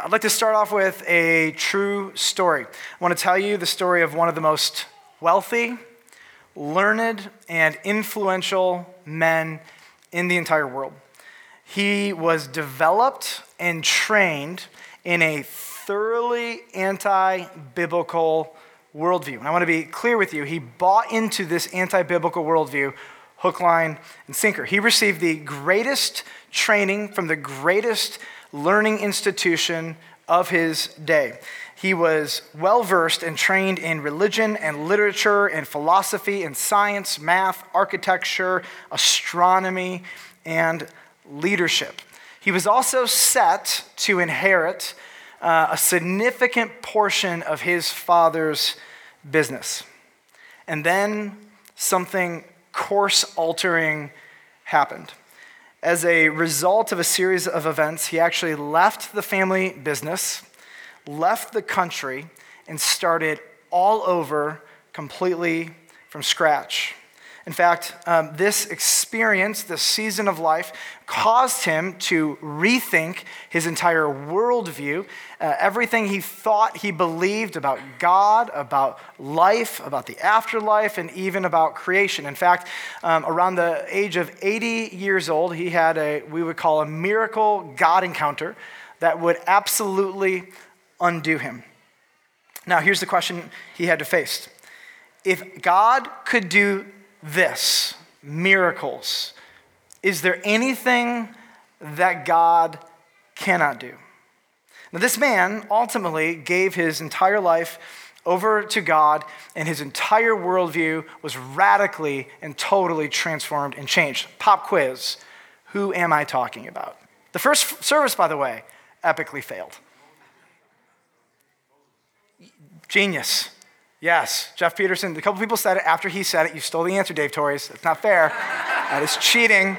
I'd like to start off with a true story. I want to tell you the story of one of the most wealthy, learned, and influential men in the entire world. He was developed and trained in a thoroughly anti biblical worldview. And I want to be clear with you, he bought into this anti biblical worldview hook, line, and sinker. He received the greatest training from the greatest learning institution of his day. He was well versed and trained in religion and literature and philosophy and science, math, architecture, astronomy, and leadership. He was also set to inherit uh, a significant portion of his father's business. And then something course altering happened. As a result of a series of events, he actually left the family business, left the country, and started all over completely from scratch. In fact, um, this experience, this season of life, caused him to rethink his entire worldview, uh, everything he thought he believed about God, about life, about the afterlife, and even about creation. In fact, um, around the age of 80 years old, he had a, we would call a miracle God encounter that would absolutely undo him. Now, here's the question he had to face. If God could do this miracles. Is there anything that God cannot do? Now, this man ultimately gave his entire life over to God, and his entire worldview was radically and totally transformed and changed. Pop quiz Who am I talking about? The first service, by the way, epically failed. Genius. Yes, Jeff Peterson. A couple people said it. After he said it, you stole the answer, Dave Torres. That's not fair. that is cheating.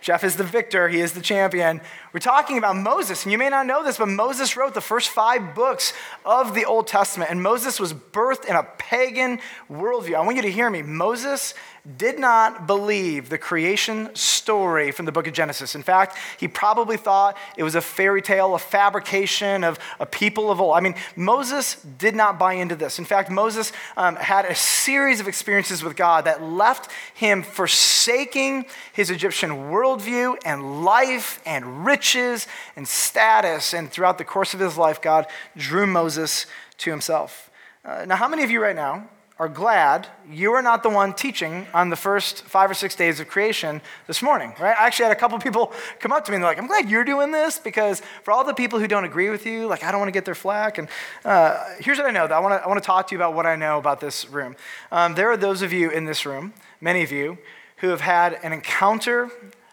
Jeff is the victor, he is the champion. We're talking about Moses, and you may not know this, but Moses wrote the first five books of the Old Testament, and Moses was birthed in a pagan worldview. I want you to hear me. Moses did not believe the creation story from the book of Genesis. In fact, he probably thought it was a fairy tale, a fabrication of a people of old. I mean, Moses did not buy into this. In fact, Moses um, had a series of experiences with God that left him forsaking his Egyptian worldview and life and riches and status. And throughout the course of his life, God drew Moses to himself. Uh, now, how many of you right now are glad you are not the one teaching on the first five or six days of creation this morning, right? I actually had a couple people come up to me and they're like, I'm glad you're doing this because for all the people who don't agree with you, like, I don't want to get their flack. And uh, here's what I know I want to I want to talk to you about what I know about this room. Um, there are those of you in this room, many of you, who have had an encounter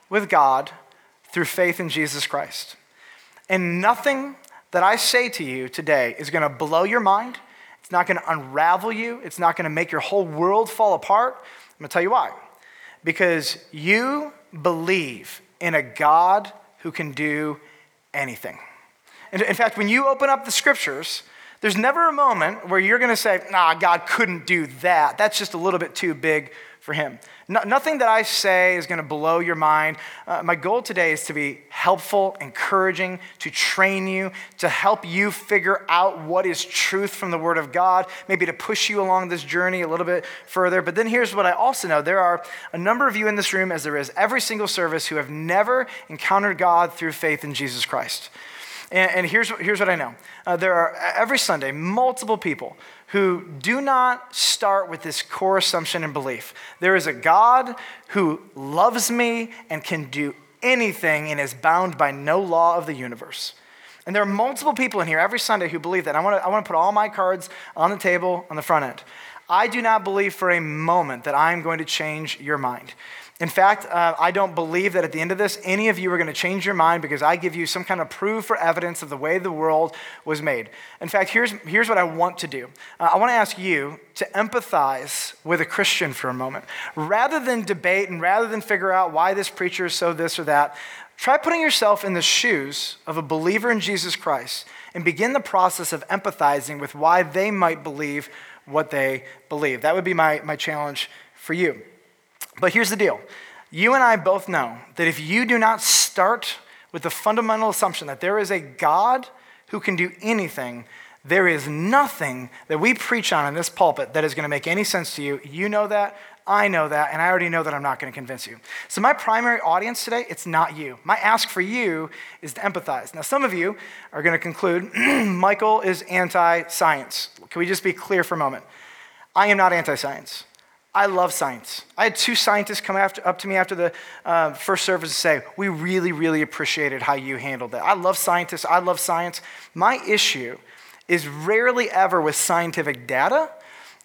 with God through faith in Jesus Christ. And nothing that I say to you today is going to blow your mind it's not going to unravel you. It's not going to make your whole world fall apart. I'm going to tell you why. Because you believe in a God who can do anything. And In fact, when you open up the scriptures, there's never a moment where you're going to say, nah, God couldn't do that. That's just a little bit too big for him. No, nothing that I say is going to blow your mind. Uh, my goal today is to be helpful, encouraging, to train you, to help you figure out what is truth from the Word of God, maybe to push you along this journey a little bit further. But then here's what I also know there are a number of you in this room, as there is every single service, who have never encountered God through faith in Jesus Christ. And, and here's, here's what I know uh, there are every Sunday multiple people who do not start with this core assumption and belief. There is a God who loves me and can do anything and is bound by no law of the universe. And there are multiple people in here every Sunday who believe that. I want to I want to put all my cards on the table on the front end. I do not believe for a moment that I'm going to change your mind. In fact, uh, I don't believe that at the end of this, any of you are going to change your mind because I give you some kind of proof or evidence of the way the world was made. In fact, here's, here's what I want to do uh, I want to ask you to empathize with a Christian for a moment. Rather than debate and rather than figure out why this preacher is so this or that, try putting yourself in the shoes of a believer in Jesus Christ and begin the process of empathizing with why they might believe what they believe. That would be my, my challenge for you. But here's the deal you and I both know that if you do not start with the fundamental assumption that there is a God who can do anything. There is nothing that we preach on in this pulpit that is going to make any sense to you. You know that. I know that, and I already know that I'm not going to convince you. So, my primary audience today, it's not you. My ask for you is to empathize. Now, some of you are going to conclude Michael is anti science. Can we just be clear for a moment? I am not anti science. I love science. I had two scientists come after, up to me after the uh, first service and say, We really, really appreciated how you handled that. I love scientists. I love science. My issue is rarely ever with scientific data.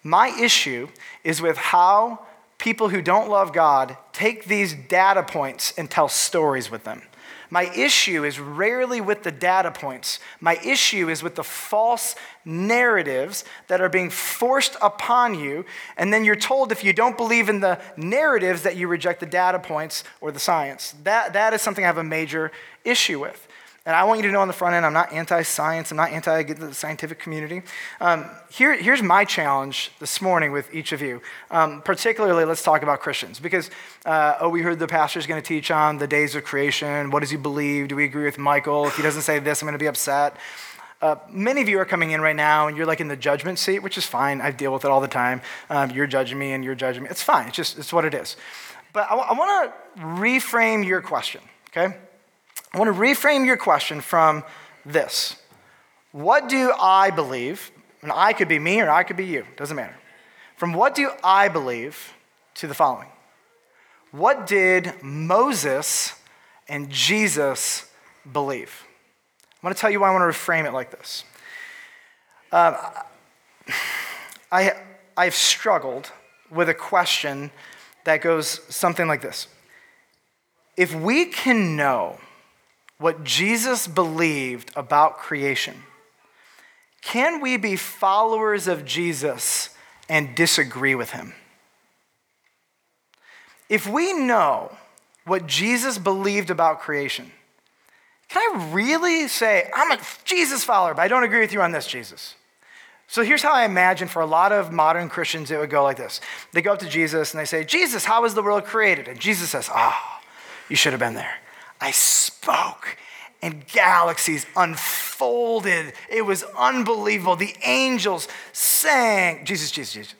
My issue is with how people who don't love God take these data points and tell stories with them. My issue is rarely with the data points. My issue is with the false narratives that are being forced upon you. And then you're told if you don't believe in the narratives that you reject the data points or the science. That, that is something I have a major issue with. And I want you to know on the front end, I'm not anti science, I'm not anti the scientific community. Um, here, here's my challenge this morning with each of you. Um, particularly, let's talk about Christians. Because, uh, oh, we heard the pastor's going to teach on the days of creation. What does he believe? Do we agree with Michael? If he doesn't say this, I'm going to be upset. Uh, many of you are coming in right now and you're like in the judgment seat, which is fine. I deal with it all the time. Um, you're judging me and you're judging me. It's fine. It's just, it's what it is. But I, w- I want to reframe your question, okay? I want to reframe your question from this What do I believe? And I could be me or I could be you, doesn't matter. From what do I believe to the following What did Moses and Jesus believe? I want to tell you why I want to reframe it like this. Uh, I, I've struggled with a question that goes something like this If we can know what Jesus believed about creation, can we be followers of Jesus and disagree with him? If we know what Jesus believed about creation, can I really say, I'm a Jesus follower, but I don't agree with you on this, Jesus? So here's how I imagine for a lot of modern Christians it would go like this. They go up to Jesus and they say, Jesus, how was the world created? And Jesus says, Ah, oh, you should have been there. I spoke and galaxies unfolded. It was unbelievable. The angels sang. Jesus, Jesus, Jesus.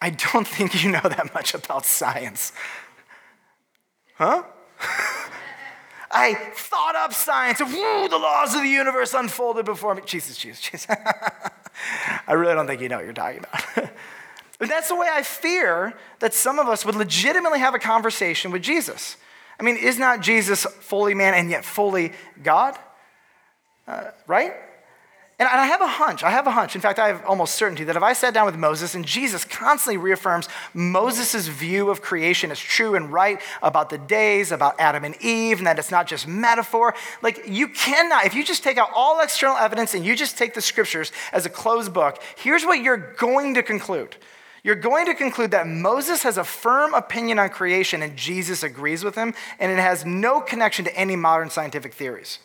I don't think you know that much about science. Huh? I thought up science woo, the laws of the universe unfolded before me. Jesus, Jesus, Jesus. I really don't think you know what you're talking about. but that's the way I fear that some of us would legitimately have a conversation with Jesus. I mean, is not Jesus fully man and yet fully God? Uh, right? And I have a hunch, I have a hunch. In fact, I have almost certainty that if I sat down with Moses and Jesus constantly reaffirms Moses' view of creation as true and right about the days, about Adam and Eve, and that it's not just metaphor, like you cannot, if you just take out all external evidence and you just take the scriptures as a closed book, here's what you're going to conclude you're going to conclude that Moses has a firm opinion on creation and Jesus agrees with him, and it has no connection to any modern scientific theories.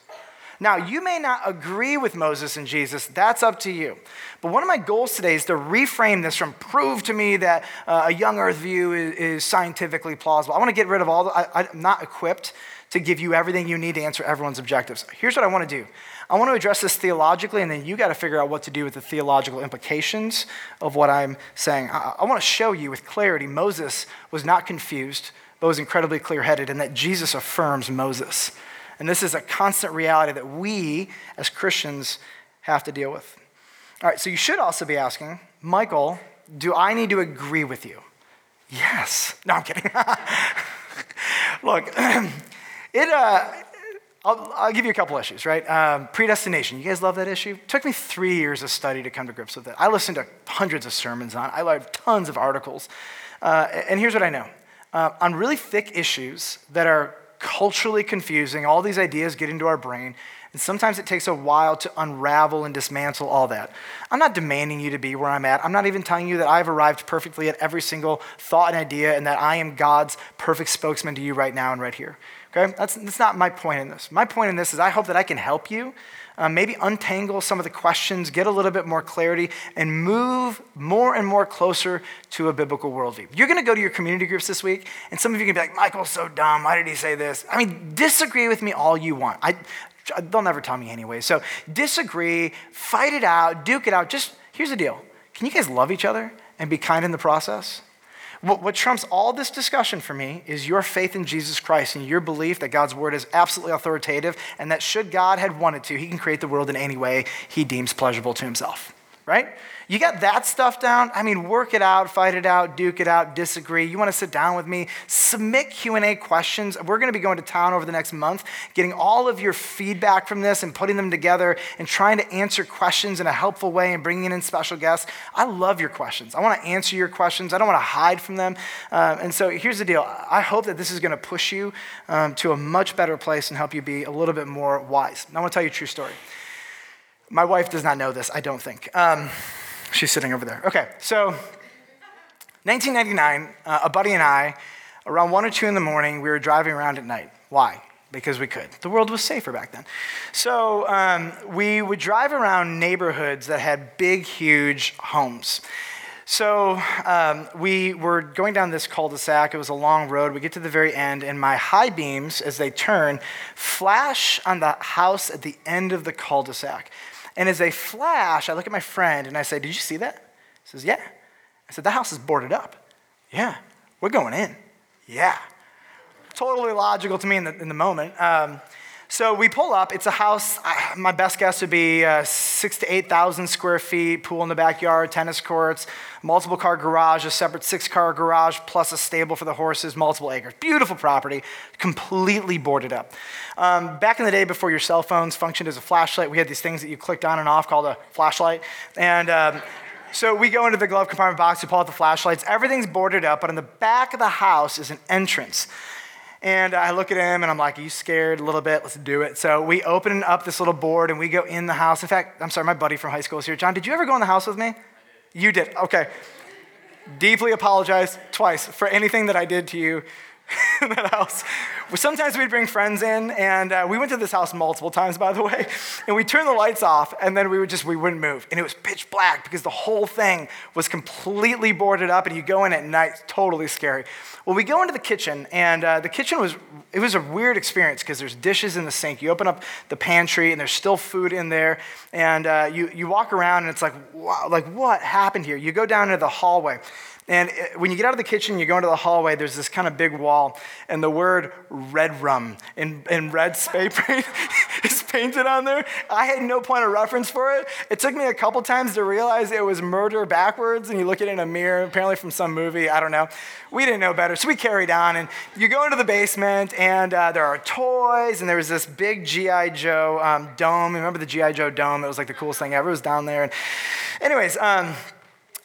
Now, you may not agree with Moses and Jesus, that's up to you. But one of my goals today is to reframe this from prove to me that uh, a young earth view is, is, scientifically plausible. I want to get rid of all the, I, I'm not equipped to give you everything you need to answer everyone's objectives. Here's what I want to do I want to address this theologically, and then you got to figure out what to do with the theological implications of what I'm saying. I, want to show you with clarity Moses was not confused, but was incredibly clear headed, and that Jesus affirms Moses. And this is a constant reality that we as Christians have to deal with. All right, so you should also be asking, Michael, do I need to agree with you? Yes. No, I'm kidding. Look, it, uh, I'll, I'll, give you a couple issues, right? Um, predestination. You guys love that issue? It took me three years of study to come to grips with it. I listened to hundreds of sermons on it. I read tons of articles. Uh, and here's what I know. Uh, on really thick issues that are culturally confusing, all these ideas get into our brain, and sometimes it takes a while to unravel and dismantle all that. I'm not demanding you to be where I'm at. I'm not even telling you that I've arrived perfectly at every single thought and idea and that I am God's perfect spokesman to you right now and right here. Okay? That's, that's not my point in this. My point in this is I hope that I can help you uh, maybe untangle some of the questions, get a little bit more clarity, and move more and more closer to a biblical worldview. You're going to go to your community groups this week, and some of you can be like, Michael's so dumb. Why did he say this? I mean, disagree with me all you want. I, They'll never tell me anyway. So disagree, fight it out, duke it out. Just here's the deal can you guys love each other and be kind in the process? What, what, trumps all this discussion for me is your faith in Jesus Christ and your belief that God's word is absolutely authoritative and that should God had wanted to, he can create the world in any way he deems pleasurable to himself, right? You got that stuff down? I mean, work it out, fight it out, duke it out, disagree. You want to sit down with me? Submit Q&A questions. We're going to be going to town over the next month, getting all of your feedback from this and putting them together and trying to answer questions in a helpful way and bringing in special guests. I love your questions. I want to answer your questions. I don't want to hide from them. Um, and so here's the deal. I hope that this is going to push you um, to a much better place and help you be a little bit more wise. I want to tell you a true story. My wife does not know this, I don't think. Um, She's sitting over there. Okay, so 1999, uh, a buddy and I, around 1 or 2 in the morning, we were driving around at night. Why? Because we could. The world was safer back then. So um, we would drive around neighborhoods that had big, huge homes. So um, we were going down this cul-de-sac. It was a long road. We get to the very end, and my high beams, as they turn, flash on the house at the end of the cul-de-sac. And as they flash, I look at my friend and I say, Did you see that? He says, Yeah. I said, The house is boarded up. Yeah. We're going in. Yeah. Totally logical to me in the, in the moment. Um, so we pull up. It's a house. My best guess would be uh, six to eight thousand square feet. Pool in the backyard, tennis courts, multiple car garage, a separate six car garage, plus a stable for the horses, multiple acres. Beautiful property, completely boarded up. Um, back in the day, before your cell phones functioned as a flashlight, we had these things that you clicked on and off called a flashlight, and. Um, so we go into the glove compartment box, we pull out the flashlights. Everything's boarded up, but in the back of the house is an entrance. And I look at him and I'm like, Are you scared a little bit? Let's do it. So we open up this little board and we go in the house. In fact, I'm sorry, my buddy from high school is here. John, did you ever go in the house with me? You did. Okay. Deeply apologize twice for anything that I did to you in that house. Sometimes we'd bring friends in, and uh, we went to this house multiple times, by the way, and we turned the lights off, and then we would just, we wouldn't move. And it was pitch black because the whole thing was completely boarded up, and you go in at night, totally scary. Well, we go into the kitchen, and uh, the kitchen was, it was a weird experience because there's dishes in the sink. You open up the pantry, and there's still food in there, and uh, you, you walk around, and it's like, wow, like what happened here? You go down into the hallway, and when you get out of the kitchen, you go into the hallway, there's this kind of big wall, and the word red rum in, in red spray paint is painted on there. I had no point of reference for it. It took me a couple times to realize it was murder backwards, and you look at it in a mirror, apparently from some movie, I don't know. We didn't know better, so we carried on, and you go into the basement, and uh, there are toys, and there was this big G.I. Joe um, dome. Remember the G.I. Joe dome? It was like the coolest thing ever. It was down there. And anyways, um,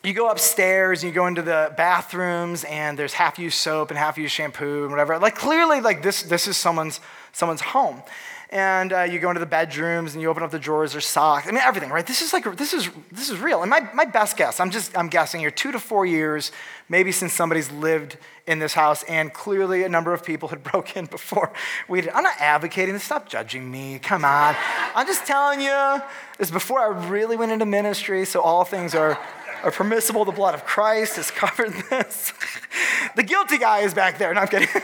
you go upstairs and you go into the bathrooms and there's half used soap and half used shampoo and whatever. Like clearly like this this is someone's someone's home. And uh, you go into the bedrooms and you open up the drawers there's socks. I mean everything right? This is like this is this is real. And my, my best guess i'm just i'm guessing here two to four years maybe since somebody's lived in this house and clearly a number of people had broke in before we did. I'm not advocating this. Stop judging me. Come on. I'm just telling you this before i really went into ministry so all things are are permissible. The blood of Christ has covered this. the guilty guy is back there. No, I'm kidding.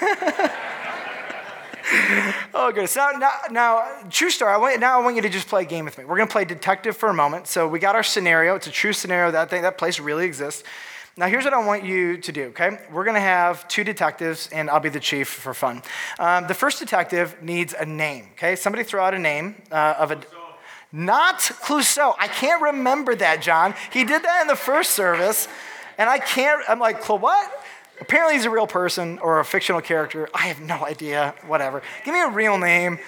oh, goodness. Now, now, now, true story. I want, now I want you to just play a game with me. We're going to play detective for a moment. So we got our scenario. It's a true scenario. That thing, that place really exists. Now, here's what I want you to do, okay? We're gonna have two detectives, and I'll be the chief for fun. Um, the first detective needs a name, okay? Somebody throw out a name uh, of a. Not Clouseau. I can't remember that, John. He did that in the first service, and I can't, I'm like, what? Apparently he's a real person or a fictional character. I have no idea. Whatever. Give me a real name.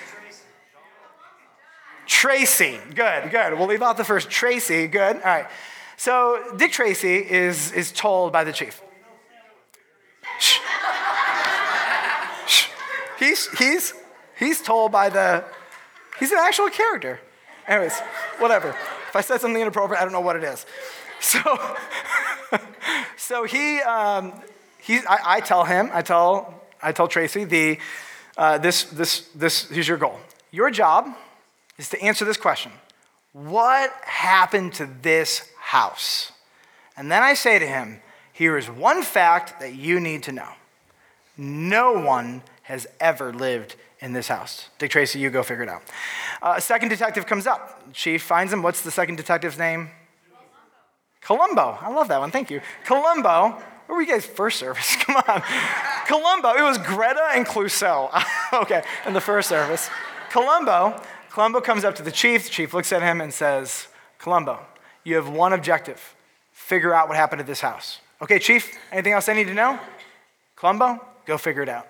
Tracy. Good, good. We'll leave out the first. Tracy. Good. All right. So Dick Tracy is, is told by the chief. Shh. Shh. He's, he's, he's told by the, he's an actual character. Anyways, whatever. If I said something inappropriate, I don't know what it is. So, so he, um, he I, I, tell him, I tell, I tell Tracy, the, uh, this, this, this, here's your goal. Your job is to answer this question What happened to this house? And then I say to him, Here is one fact that you need to know no one has ever lived in this house. Dick Tracy, you go figure it out. Uh, a second detective comes up. Chief finds him. What's the second detective's name? Columbo. I love that one. Thank you. Columbo. Where were you guys first service? Come on. Columbo. It was Greta and Clouseau. okay, in the first service. Columbo. Columbo comes up to the chief. The chief looks at him and says, Columbo, you have one objective. Figure out what happened to this house. Okay, chief, anything else I need to know? Columbo, go figure it out.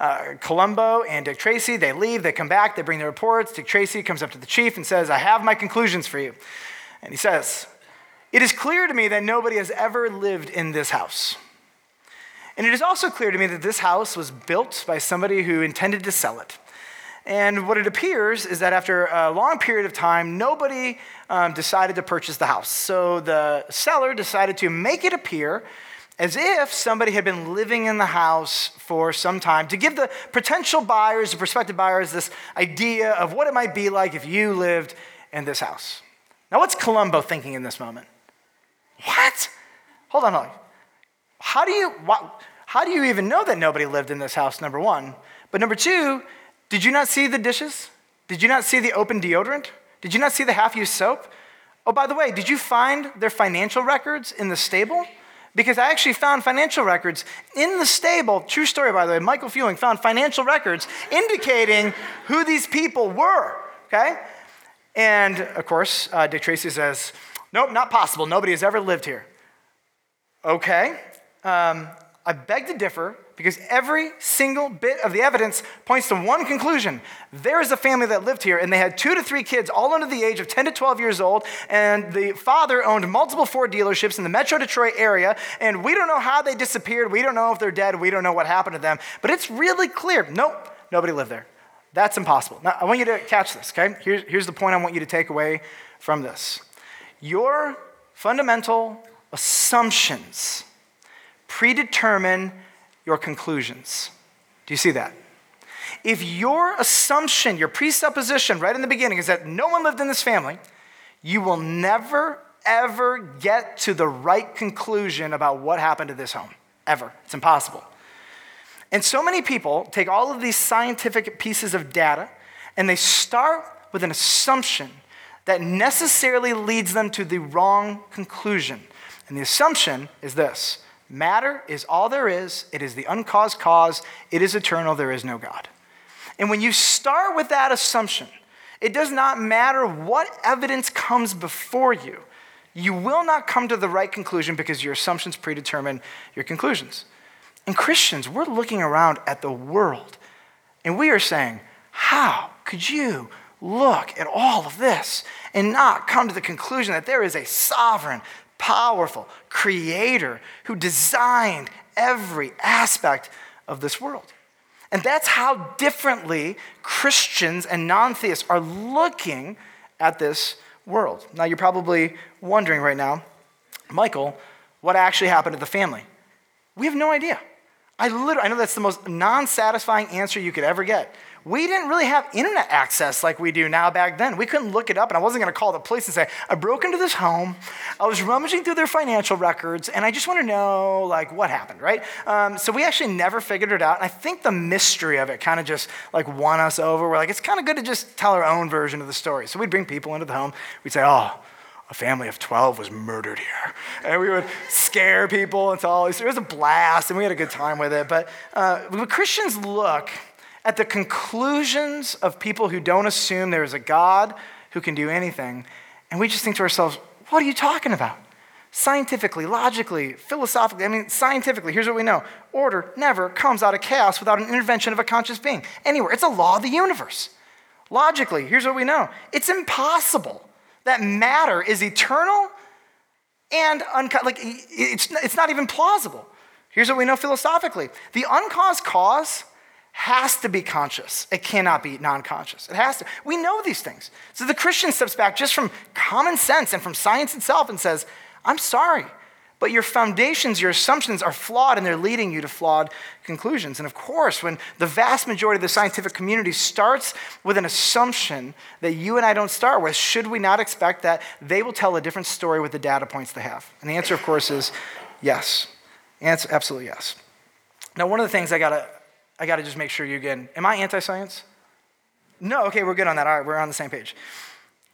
Uh, Columbo and Dick Tracy, they leave, they come back, they bring their reports. Dick Tracy comes up to the chief and says, I have my conclusions for you. And he says, It is clear to me that nobody has ever lived in this house. And it is also clear to me that this house was built by somebody who intended to sell it. And what it appears is that after a long period of time, nobody um, decided to purchase the house. So the seller decided to make it appear as if somebody had been living in the house for some time to give the potential buyers, the prospective buyers, this idea of what it might be like if you lived in this house. Now, what's Columbo thinking in this moment? What? Hold on, hold on. How do you, how do you even know that nobody lived in this house, number one? But number two, did you not see the dishes? Did you not see the open deodorant? Did you not see the half used soap? Oh, by the way, did you find their financial records in the stable? Because I actually found financial records in the stable. True story, by the way. Michael Fewing found financial records indicating who these people were, okay? And of course, uh, Dick Tracy says, Nope, not possible. Nobody has ever lived here. Okay. Um, I beg to differ because every single bit of the evidence points to one conclusion. There is a family that lived here, and they had two to three kids, all under the age of 10 to 12 years old, and the father owned multiple Ford dealerships in the Metro Detroit area, and we don't know how they disappeared. We don't know if they're dead. We don't know what happened to them. But it's really clear nope, nobody lived there. That's impossible. Now, I want you to catch this, okay? Here's, here's the point I want you to take away from this. Your fundamental assumptions predetermine your conclusions. Do you see that? If your assumption, your presupposition right in the beginning is that no one lived in this family, you will never, ever get to the right conclusion about what happened to this home. Ever. It's impossible. And so many people take all of these scientific pieces of data and they start with an assumption that necessarily leads them to the wrong conclusion. And the assumption is this Matter is all there is, it is the uncaused cause, it is eternal, there is no God. And when you start with that assumption, it does not matter what evidence comes before you, you will not come to the right conclusion because your assumptions predetermine your conclusions. And Christians, we're looking around at the world and we are saying, How could you look at all of this and not come to the conclusion that there is a sovereign, powerful creator who designed every aspect of this world. And that's how differently Christians and non theists are looking at this world. Now, you're probably wondering right now, Michael, what actually happened to the family? We have no idea. I literally, I know that's the most non satisfying answer you could ever get we didn't really have internet access like we do now back then. We couldn't look it up, and I wasn't going to call the police and say, I broke into this home, I was rummaging through their financial records, and I just want to know, like, what happened, right? Um, so we actually never figured it out, and I think the mystery of it kind of just, like, won us over. We're like, it's kind of good to just tell our own version of the story. So we'd bring people into the home, we'd say, oh, a family of 12 was murdered here. And we would scare people and tell, it was a blast, and we had a good time with it. But uh, Christians look, at the conclusions of people who don't assume there is a God who can do anything. And we just think to ourselves, what are you talking about? Scientifically, logically, philosophically, I mean, scientifically, here's what we know order never comes out of chaos without an intervention of a conscious being. Anywhere. It's a law of the universe. Logically, here's what we know it's impossible that matter is eternal and unco- like it's, it's not even plausible. Here's what we know philosophically the uncaused cause has to be conscious. It cannot be non conscious. It has to. We know these things. So the Christian steps back just from common sense and from science itself and says, I'm sorry, but your foundations, your assumptions are flawed and they're leading you to flawed conclusions. And of course, when the vast majority of the scientific community starts with an assumption that you and I don't start with, should we not expect that they will tell a different story with the data points they have? And the answer, of course, is yes. Answer, absolutely yes. Now, one of the things I got to I got to just make sure you again. Am I anti science? No, okay, we're good on that. All right, we're on the same page.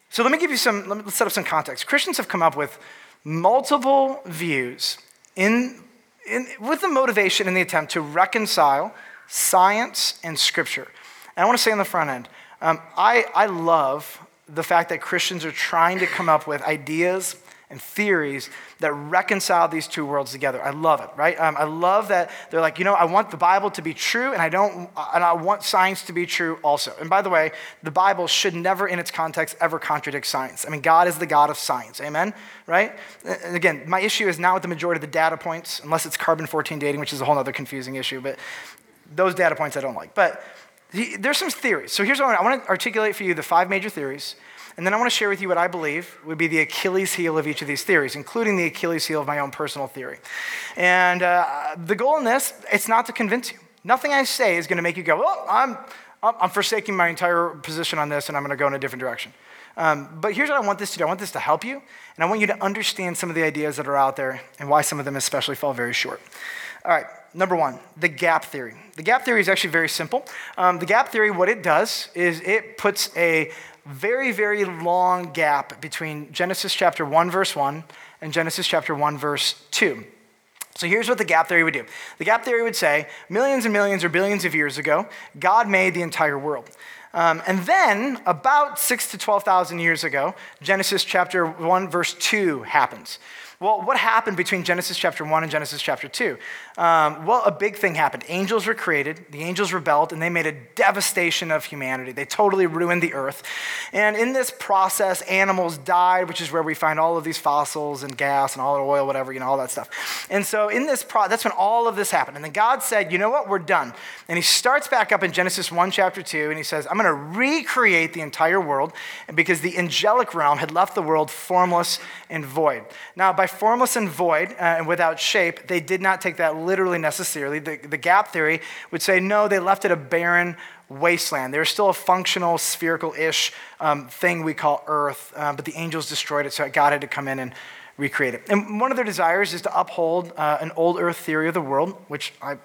So let me give you some, let me set up some context. Christians have come up with multiple views in, in, with the motivation and the attempt to reconcile science and scripture. And I want to say on the front end, um, I, I love the fact that Christians are trying to come up with ideas and theories that reconcile these two worlds together. I love it, right? Um, I love that they're like, you know, I want the Bible to be true, and I don't, and I want science to be true also. And by the way, the Bible should never, in its context, ever contradict science. I mean, God is the God of science, amen, right? And again, my issue is not with the majority of the data points, unless it's carbon 14 dating, which is a whole other confusing issue. But those data points I don't like. But there's some theories. So here's what I want, I want to articulate for you the five major theories. And then I want to share with you what I believe would be the Achilles heel of each of these theories, including the Achilles heel of my own personal theory. And uh, the goal in this, it's not to convince you. Nothing I say is going to make you go, oh, I'm, I'm forsaking my entire position on this and I'm going to go in a different direction. Um, but here's what I want this to do I want this to help you, and I want you to understand some of the ideas that are out there and why some of them especially fall very short. All right, number one, the gap theory. The gap theory is actually very simple. Um, the gap theory, what it does is it puts a very, very long gap between Genesis chapter 1, verse 1, and Genesis chapter 1, verse 2. So here's what the gap theory would do the gap theory would say millions and millions or billions of years ago, God made the entire world. Um, and then, about six to 12,000 years ago, Genesis chapter 1, verse 2 happens. Well, what happened between Genesis chapter 1 and Genesis chapter 2? Um, well, a big thing happened. Angels were created, the angels rebelled, and they made a devastation of humanity. They totally ruined the earth. And in this process, animals died, which is where we find all of these fossils and gas and all the oil, whatever, you know, all that stuff. And so, in this process, that's when all of this happened. And then God said, you know what, we're done. And he starts back up in Genesis 1, chapter 2, and he says, I'm going to recreate the entire world because the angelic realm had left the world formless and void. Now, by formless and void uh, and without shape, they did not take that literally necessarily. The, the gap theory would say, no, they left it a barren wasteland. There's still a functional, spherical ish um, thing we call Earth, uh, but the angels destroyed it, so God had to come in and recreate it. And one of their desires is to uphold uh, an old Earth theory of the world, which I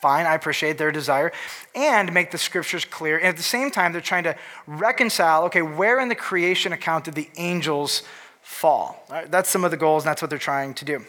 fine, I appreciate their desire, and make the scriptures clear. And at the same time, they're trying to reconcile okay, where in the creation account did the angels fall. That's some of the goals, and that's what they're trying to do.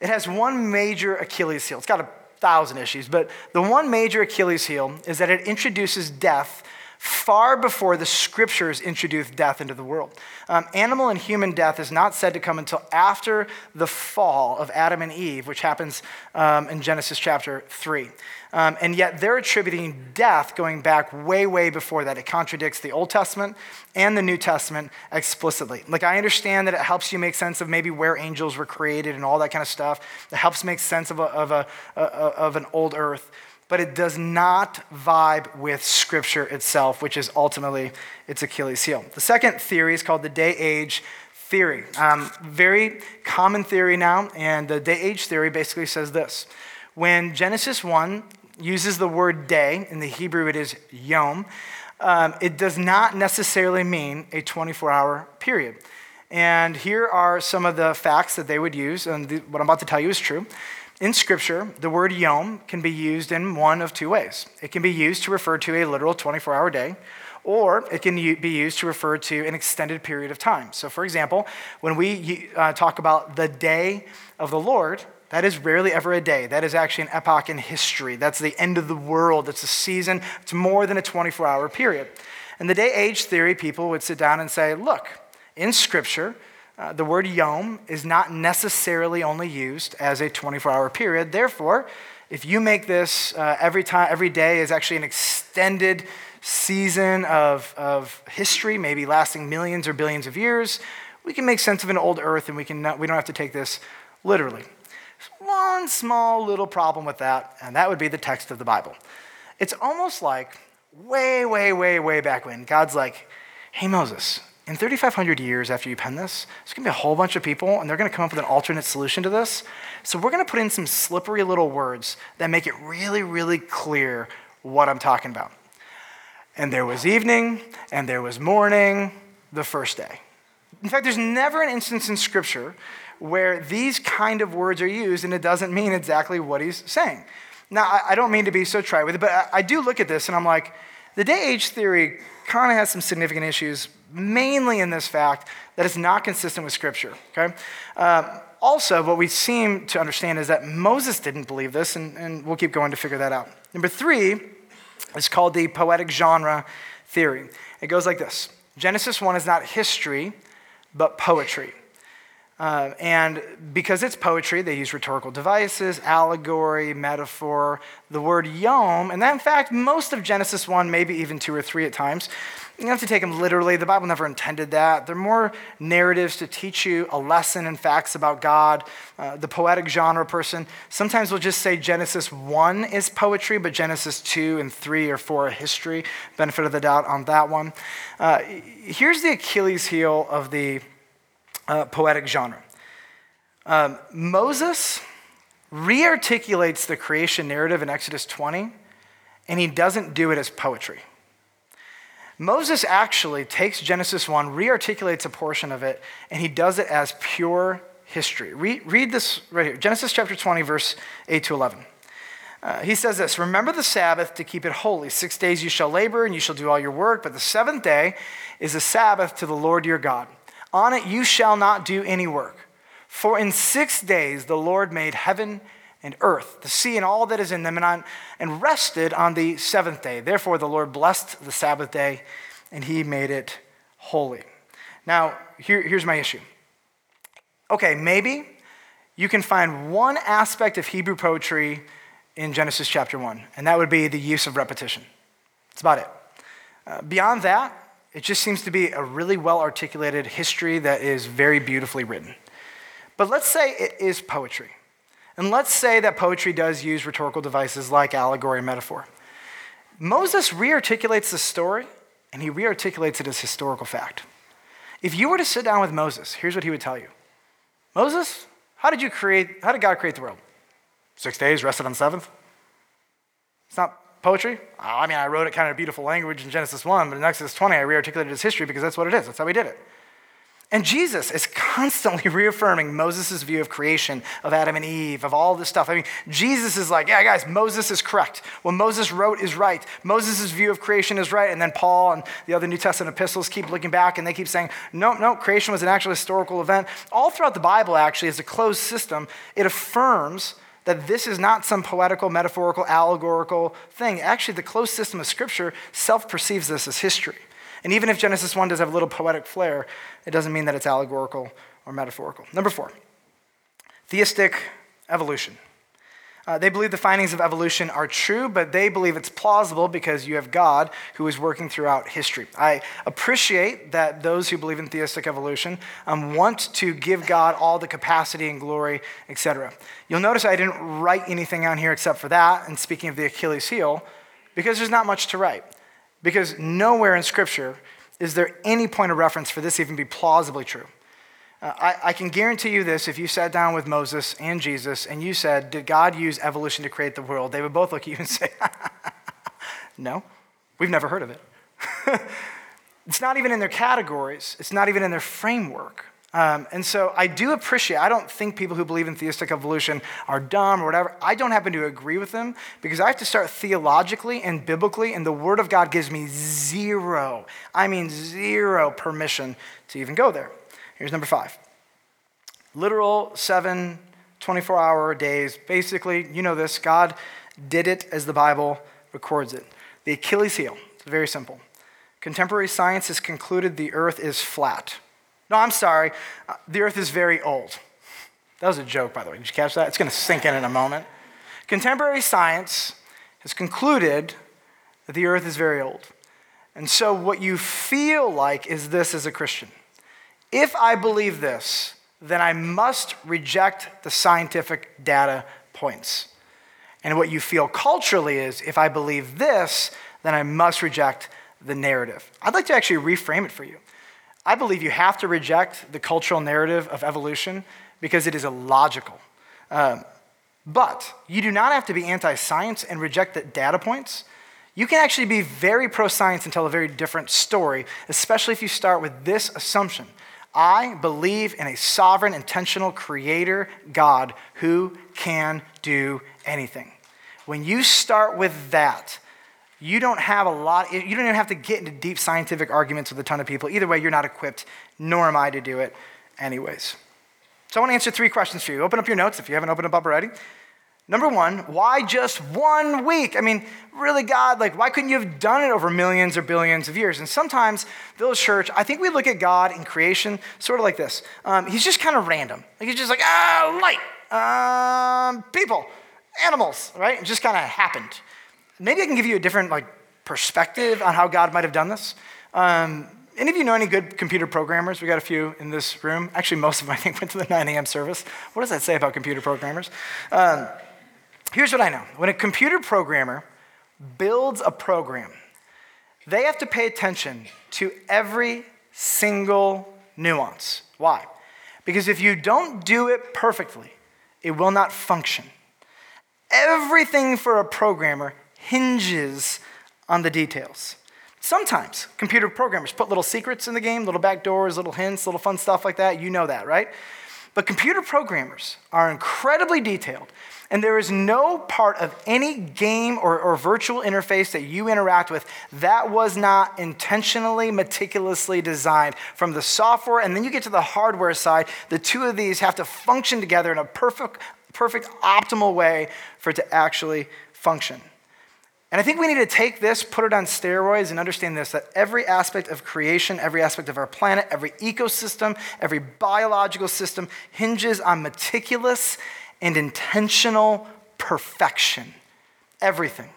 It has one major Achilles heel. It's got a thousand issues, but the one major Achilles heel is that it introduces death far before the scriptures introduced death into the world. Um, animal and human death is not said to come until after the fall of Adam and Eve, which happens um, in Genesis chapter 3. Um, and yet they're attributing death going back way, way before that. It contradicts the Old Testament and the New Testament explicitly. Like, I understand that it helps you make sense of maybe where angels were created and all that kind of stuff. It helps make sense of, a, of, a, a of an old earth but it does not vibe with Scripture itself, which is ultimately its Achilles heel. The second theory is called the day age theory. Um, very common theory now, and the day age theory basically says this When Genesis 1 uses the word day, in the Hebrew it is yom, um, it does not necessarily mean a 24 hour period. And here are some of the facts that they would use, and the, what I'm about to tell you is true. In Scripture, the word yom can be used in one of two ways. It can be used to refer to a literal 24 hour day, or it can be used to refer to an extended period of time. So, for example, when we uh, talk about the day of the Lord, that is rarely ever a day. That is actually an epoch in history. That's the end of the world. It's a season. It's more than a 24 hour period. In the day age theory people would sit down and say, look, in Scripture, uh, the word yom is not necessarily only used as a 24 hour period. Therefore, if you make this uh, every time, every day is actually an extended season of, of history, maybe lasting millions or billions of years, we can make sense of an old earth and we, can not, we don't have to take this literally. One small little problem with that, and that would be the text of the Bible. It's almost like way, way, way, way back when God's like, hey, Moses, in 3,500 years after you pen this, there's going to be a whole bunch of people, and they're going to come up with an alternate solution to this. So we're going to put in some slippery little words that make it really, really clear what I'm talking about. And there was evening, and there was morning, the first day. In fact, there's never an instance in Scripture where these kind of words are used and it doesn't mean exactly what he's saying. Now, I don't mean to be so trite with it, but I do look at this and I'm like, The day age theory kind of has some significant issues, mainly in this fact that it's not consistent with Scripture. Okay? Uh, also, what we seem to understand is that Moses didn't believe this, and, and we'll keep going to figure that out. Number three is called the poetic genre theory. It goes like this Genesis 1 is not history, but poetry. Uh, and because it's poetry, they use rhetorical devices, allegory, metaphor, the word yom, and that, in fact, most of Genesis 1, maybe even two or three at times. You don't have to take them literally. The Bible never intended that. They're more narratives to teach you a lesson and facts about God. Uh, the poetic genre person sometimes will just say Genesis 1 is poetry, but Genesis 2 and 3 or 4 are history. Benefit of the doubt on that one. Uh, here's the Achilles heel of the uh, poetic genre. Um, Moses rearticulates the creation narrative in Exodus 20, and he doesn't do it as poetry. Moses actually takes Genesis 1, rearticulates a portion of it, and he does it as pure history. Read, read this right here Genesis chapter 20, verse 8 to 11. Uh, he says this Remember the Sabbath to keep it holy. Six days you shall labor and you shall do all your work, but the seventh day is a Sabbath to the Lord your God. On it you shall not do any work. For in six days the Lord made heaven and earth, the sea and all that is in them, and, on, and rested on the seventh day. Therefore the Lord blessed the Sabbath day, and he made it holy. Now, here, here's my issue. Okay, maybe you can find one aspect of Hebrew poetry in Genesis chapter 1, and that would be the use of repetition. That's about it. Uh, beyond that, it just seems to be a really well articulated history that is very beautifully written. But let's say it is poetry. And let's say that poetry does use rhetorical devices like allegory and metaphor. Moses rearticulates the story and he rearticulates it as historical fact. If you were to sit down with Moses, here's what he would tell you Moses, how did you create, how did God create the world? Six days, rested on the seventh? It's not poetry? I mean, I wrote it kind of beautiful language in Genesis 1, but in Exodus 20, I rearticulated his history because that's what it is. That's how he did it. And Jesus is constantly reaffirming Moses' view of creation, of Adam and Eve, of all this stuff. I mean, Jesus is like, yeah, guys, Moses is correct. What Moses wrote is right. Moses' view of creation is right. And then Paul and the other New Testament epistles keep looking back and they keep saying, no, no, creation was an actual historical event. All throughout the Bible, actually, as a closed system, it affirms that this is not some poetical, metaphorical, allegorical thing. Actually, the closed system of Scripture self perceives this as history. And even if Genesis 1 does have a little poetic flair, it doesn't mean that it's allegorical or metaphorical. Number four, theistic evolution. Uh, they believe the findings of evolution are true, but they believe it's plausible because you have God who is working throughout history. I appreciate that those who believe in theistic evolution um, want to give God all the capacity and glory, etc. You'll notice I didn't write anything on here except for that, and speaking of the Achilles heel, because there's not much to write. Because nowhere in Scripture is there any point of reference for this even be plausibly true. Uh, I, I, can guarantee you this if you sat down with Moses and Jesus and you said, Did God use evolution to create the world? They would both look at you and say, No, we've never heard of it. it's not even in their categories, it's not even in their framework. Um, and so I do appreciate, I don't think people who believe in theistic evolution are dumb or whatever. I don't happen to agree with them because I have to start theologically and biblically, and the Word of God gives me zero, I mean zero permission to even go there. Here's number five literal seven 24 hour days. Basically, you know this God did it as the Bible records it. The Achilles heel, it's very simple. Contemporary science has concluded the earth is flat. No, I'm sorry, uh, the earth is very old. That was a joke, by the way. Did you catch that? It's going to sink in in a moment. Contemporary science has concluded that the earth is very old. And so, what you feel like is this as a Christian if I believe this, then I must reject the scientific data points. And what you feel culturally is if I believe this, then I must reject the narrative. I'd like to actually reframe it for you. I believe you have to reject the cultural narrative of evolution because it is illogical. Um, but you do not have to be anti science and reject the data points. You can actually be very pro science and tell a very different story, especially if you start with this assumption I believe in a sovereign, intentional creator God who can do anything. When you start with that, You don't have a lot, you don't even have to get into deep scientific arguments with a ton of people. Either way, you're not equipped, nor am I to do it, anyways. So I want to answer three questions for you. Open up your notes if you haven't opened them up already. Number one, why just one week? I mean, really, God, like, why couldn't you have done it over millions or billions of years? And sometimes, Village Church, I think we look at God in creation sort of like this. Um, he's just kind of random. Like, he's just like, ah, light, um, people, animals, right? It just kind of happened. Maybe I can give you a different, like, perspective on how God might have done this. Um, any of you know any good computer programmers? We got a few in this room. Actually, most of them, I think, went to the 9 a.m. service. What does that say about computer programmers? Here's what I know when a computer programmer builds a program, they have to pay attention to every single nuance. Why? Because if you don't do it perfectly, it will not function. Everything for a programmer hinges on the details. Sometimes computer programmers put little secrets in the game, little back doors, little hints, little fun stuff like that. You know that, right? But computer programmers are incredibly detailed. And there is no part of any game or, or, virtual interface that you interact with that was not intentionally, meticulously designed from the software. And then you get to the hardware side. The two of these have to function together in a perfect, perfect, optimal way for it to actually function. And I think we need to take this, put it on steroids, and understand this that every aspect of creation, every aspect of our planet, every ecosystem, every biological system hinges on meticulous and intentional perfection. Everything.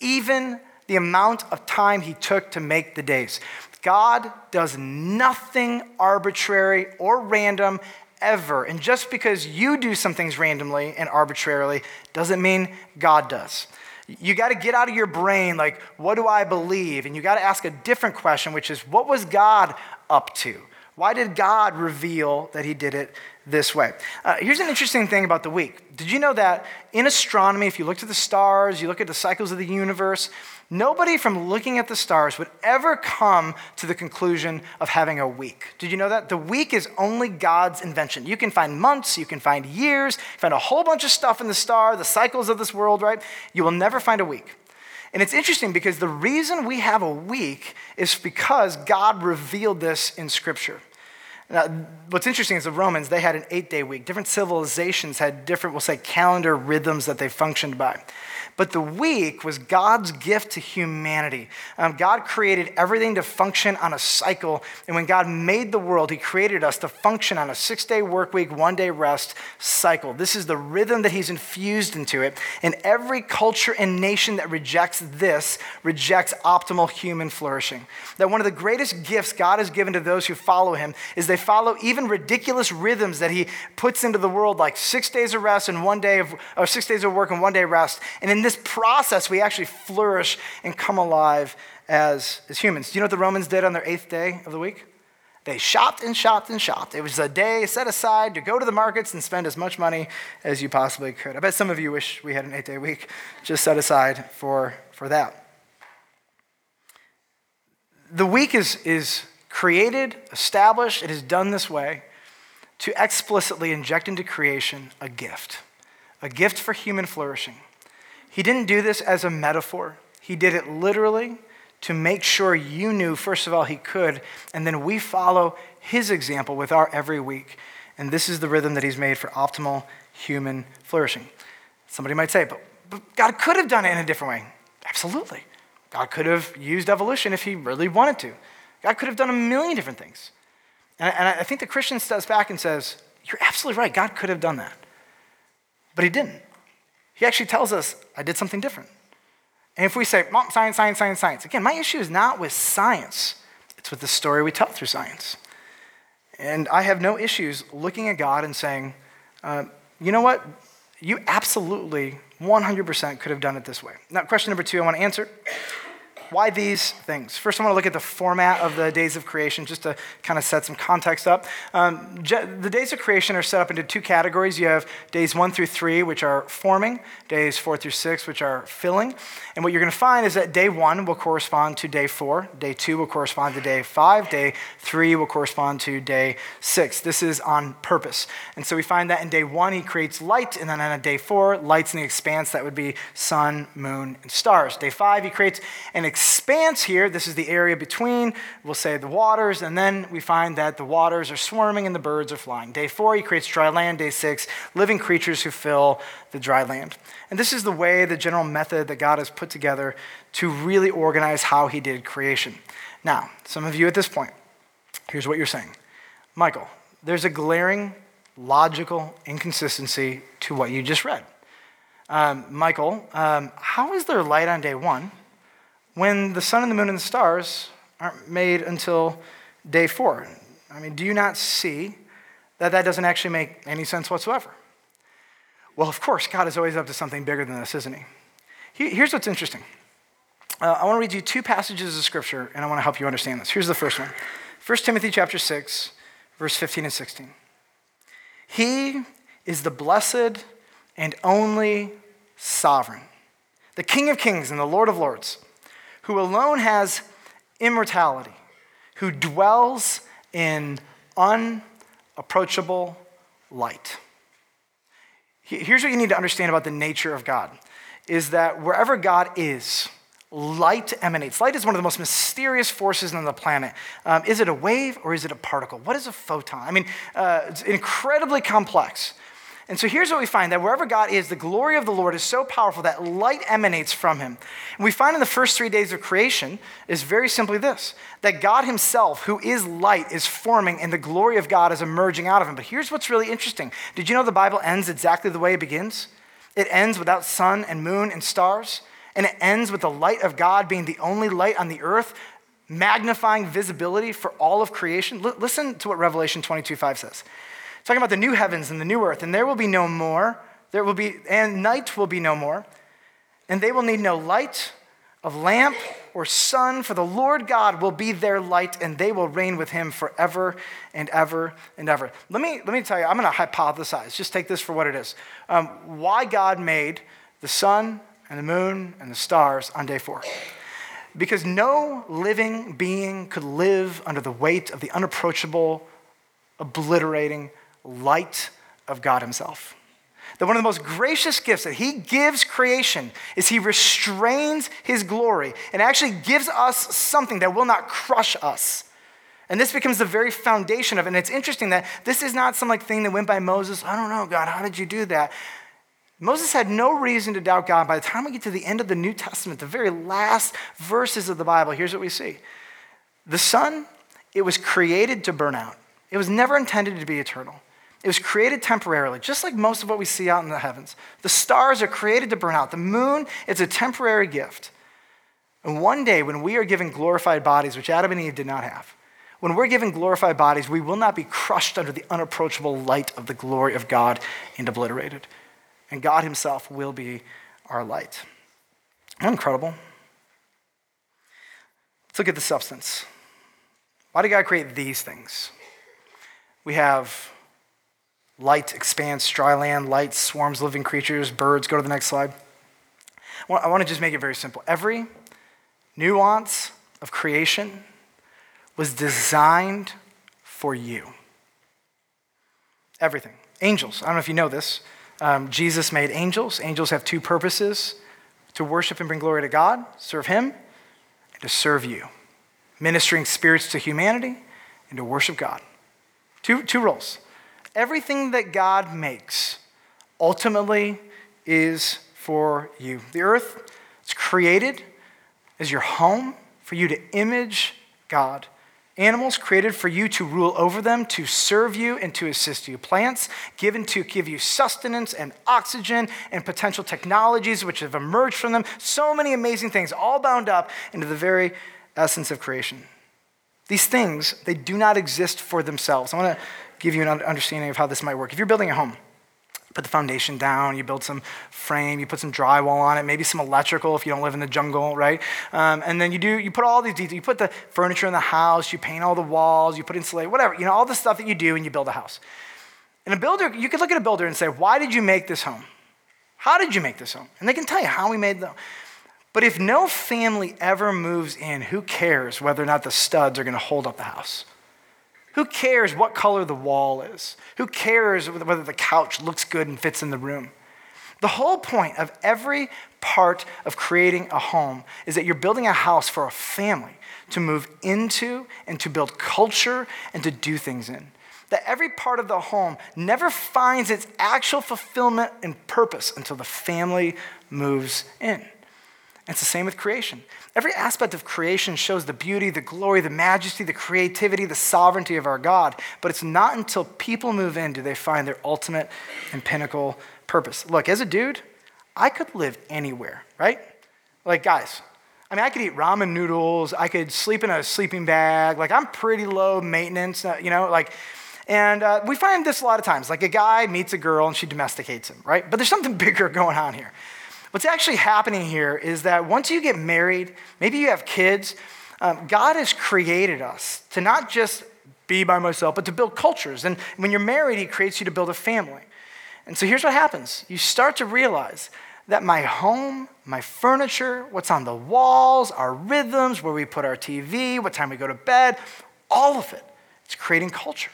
Even the amount of time he took to make the days. God does nothing arbitrary or random ever. And just because you do some things randomly and arbitrarily doesn't mean God does. You got to get out of your brain, like, what do I believe? And you got to ask a different question, which is, what was God up to? Why did God reveal that he did it this way. Uh, here's an interesting thing about the week. Did you know that in astronomy, if you look at the stars, you look at the cycles of the universe, nobody from looking at the stars would ever come to the conclusion of having a week. Did you know that? The week is only God's invention. You can find months, you can find years, find a whole bunch of stuff in the star, the cycles of this world, right? You will never find a week. And it's interesting because the reason we have a week is because God revealed this in Scripture. Now, what's interesting is the Romans, they had an eight day week. Different civilizations had different, we'll say, calendar rhythms that they functioned by. But the week was God's gift to humanity. Um, God created everything to function on a cycle. And when God made the world, He created us to function on a six day work week, one day rest cycle. This is the rhythm that He's infused into it. And every culture and nation that rejects this rejects optimal human flourishing. That one of the greatest gifts God has given to those who follow Him is they follow even ridiculous rhythms that He puts into the world, like six days of rest and one day of, or six days of work and one day rest. And in this this process, we actually flourish and come alive as, as humans. Do you know what the Romans did on their eighth day of the week? They shopped and shopped and shopped. It was a day set aside to go to the markets and spend as much money as you possibly could. I bet some of you wish we had an eight day week just set aside for, for that. The week is, is created, established, it is done this way to explicitly inject into creation a gift, a gift for human flourishing. He didn't do this as a metaphor, he did it literally to make sure you knew, first of all, he could, and then we follow his example with our every week. And this is the rhythm that he's made for optimal human flourishing. Somebody might say, but, but God could have done it in a different way. Absolutely. God could have used evolution if he really wanted to. God could have done a million different things. And, and I think the Christian steps back and says, You're absolutely right. God could have done that. But he didn't. He actually tells us, I did something different. And if we say, Mom, science, science, science, science, again, my issue is not with science, it's with the story we tell through science. And I have no issues looking at God and saying, uh, you know what? You absolutely 100% could have done it this way. Now, question number two I want to answer why these things? First, I want to look at the format of the days of creation just to kind of set some context up. Um, the days of creation are set up into two categories. You have days one through three, which are forming, days four through six, which are filling. And what you're going to find is that day one will correspond to day four, day two will correspond to day five, day three will correspond to day six. This is on purpose. And so we find that in day one, he creates light, and then on day four, lights in the expanse that would be sun, moon, and stars. Day five, he creates an expanse here. This is the area between, we'll say, the waters, and then we find that the waters are swarming and the birds are flying. Day four, he creates dry land. Day six, living creatures who fill the dry land. And this is the way, the general method that God has put together to really organize how he did creation. Now, some of you at this point, here's what you're saying Michael, there's a glaring logical inconsistency to what you just read. Um, Michael, um, how is there light on day one when the sun and the moon and the stars aren't made until day four? I mean, do you not see that that doesn't actually make any sense whatsoever? Well, of course, God is always up to something bigger than this, isn't he? Here's what's interesting. Uh, I want to read you two passages of scripture, and I want to help you understand this. Here's the first one 1 Timothy chapter 6, verse 15 and 16. He is the blessed and only sovereign, the King of kings and the Lord of lords, who alone has immortality, who dwells in unapproachable light. Here's what you need to understand about the nature of God is that wherever God is, light emanates. Light is one of the most mysterious forces on the planet. Um, is it a wave or is it a particle? What is a photon? I mean, uh, it's incredibly complex. And so here's what we find that wherever God is, the glory of the Lord is so powerful that light emanates from him. And we find in the first three days of creation is very simply this that God himself, who is light, is forming and the glory of God is emerging out of him. But here's what's really interesting. Did you know the Bible ends exactly the way it begins? It ends without sun and moon and stars. And it ends with the light of God being the only light on the earth, magnifying visibility for all of creation. L- listen to what Revelation 22 5 says. Talking about the new heavens and the new earth, and there will be no more, there will be, and night will be no more, and they will need no light of lamp or sun, for the Lord God will be their light, and they will reign with him forever and ever and ever. Let me, let me tell you, I'm going to hypothesize, just take this for what it is. Um, why God made the sun and the moon and the stars on day four. Because no living being could live under the weight of the unapproachable, obliterating light of God Himself. That one of the most gracious gifts that He gives creation is He restrains His glory and actually gives us something that will not crush us. And this becomes the very foundation of it. And it's interesting that this is not some like thing that went by Moses. I don't know, God, how did you do that? Moses had no reason to doubt God. By the time we get to the end of the New Testament, the very last verses of the Bible, here's what we see The sun, it was created to burn out, it was never intended to be eternal. It was created temporarily, just like most of what we see out in the heavens. The stars are created to burn out. The moon, it's a temporary gift. And one day, when we are given glorified bodies, which Adam and Eve did not have, when we're given glorified bodies, we will not be crushed under the unapproachable light of the glory of God and obliterated and God Himself will be our light. Incredible. Let's look at the substance. Why did God create these things? We have light, expanse, dry land, light, swarms, living creatures, birds. Go to the next slide. I want to just make it very simple. Every nuance of creation was designed for you. Everything. Angels. I don't know if you know this. Um, Jesus made angels. Angels have two purposes to worship and bring glory to God, serve Him, and to serve you. Ministering spirits to humanity and to worship God. Two, two roles. Everything that God makes ultimately is for you. The earth is created as your home for you to image God Animals created for you to rule over them, to serve you, and to assist you. Plants given to give you sustenance and oxygen and potential technologies which have emerged from them. So many amazing things, all bound up into the very essence of creation. These things, they do not exist for themselves. I want to give you an understanding of how this might work. If you're building a home, put the foundation down, you build some frame, you put some drywall on it, maybe some electrical if you don't live in the jungle, right? Um, and then you do, you put all these details, you put the furniture in the house, you paint all the walls, you put insulate, whatever, you know, all the stuff that you do and you build a house. And a builder, you could look at a builder and say, why did you make this home? How did you make this home? And they can tell you how we made them. But if no family ever moves in, who cares whether or not the studs are going to hold up the house? Who cares what color the wall is? Who cares whether the couch looks good and fits in the room? The whole point of every part of creating a home is that you're building a house for a family to move into and to build culture and to do things in. That every part of the home never finds its actual fulfillment and purpose until the family moves in. It's the same with creation. Every aspect of creation shows the beauty, the glory, the majesty, the creativity, the sovereignty of our God. But it's not until people move in do they find their ultimate and pinnacle purpose. Look, as a dude, I could live anywhere, right? Like, guys, I mean, I could eat ramen noodles. I could sleep in a sleeping bag. Like, I'm pretty low maintenance, uh, you know, like, and uh, we find this a lot of times. Like, a guy meets a girl and she domesticates him, right? But there's something bigger going on here. What's actually happening here is that once you get married, maybe you have kids, um, God has created us to not just be by myself, but to build cultures. And when you're married, He creates you to build a family. And so here's what happens you start to realize that my home, my furniture, what's on the walls, our rhythms, where we put our TV, what time we go to bed, all of it, it's creating culture.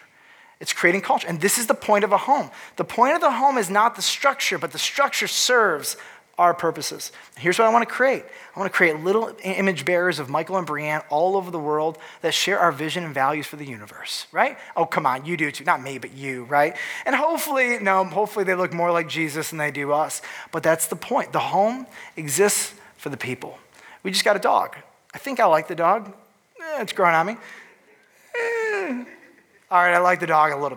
It's creating culture. And this is the point of a home. The point of the home is not the structure, but the structure serves our purposes. Here's what I want to create I want to create little image bearers of Michael and Brianne all over the world that share our vision and values for the universe, right? Oh, come on, you do too. Not me, but you, right? And hopefully, no, hopefully they look more like Jesus than they do us. But that's the point. The home exists for the people. We just got a dog. I think I like the dog. Eh, it's growing on me. Eh. All right, I like the dog a little bit.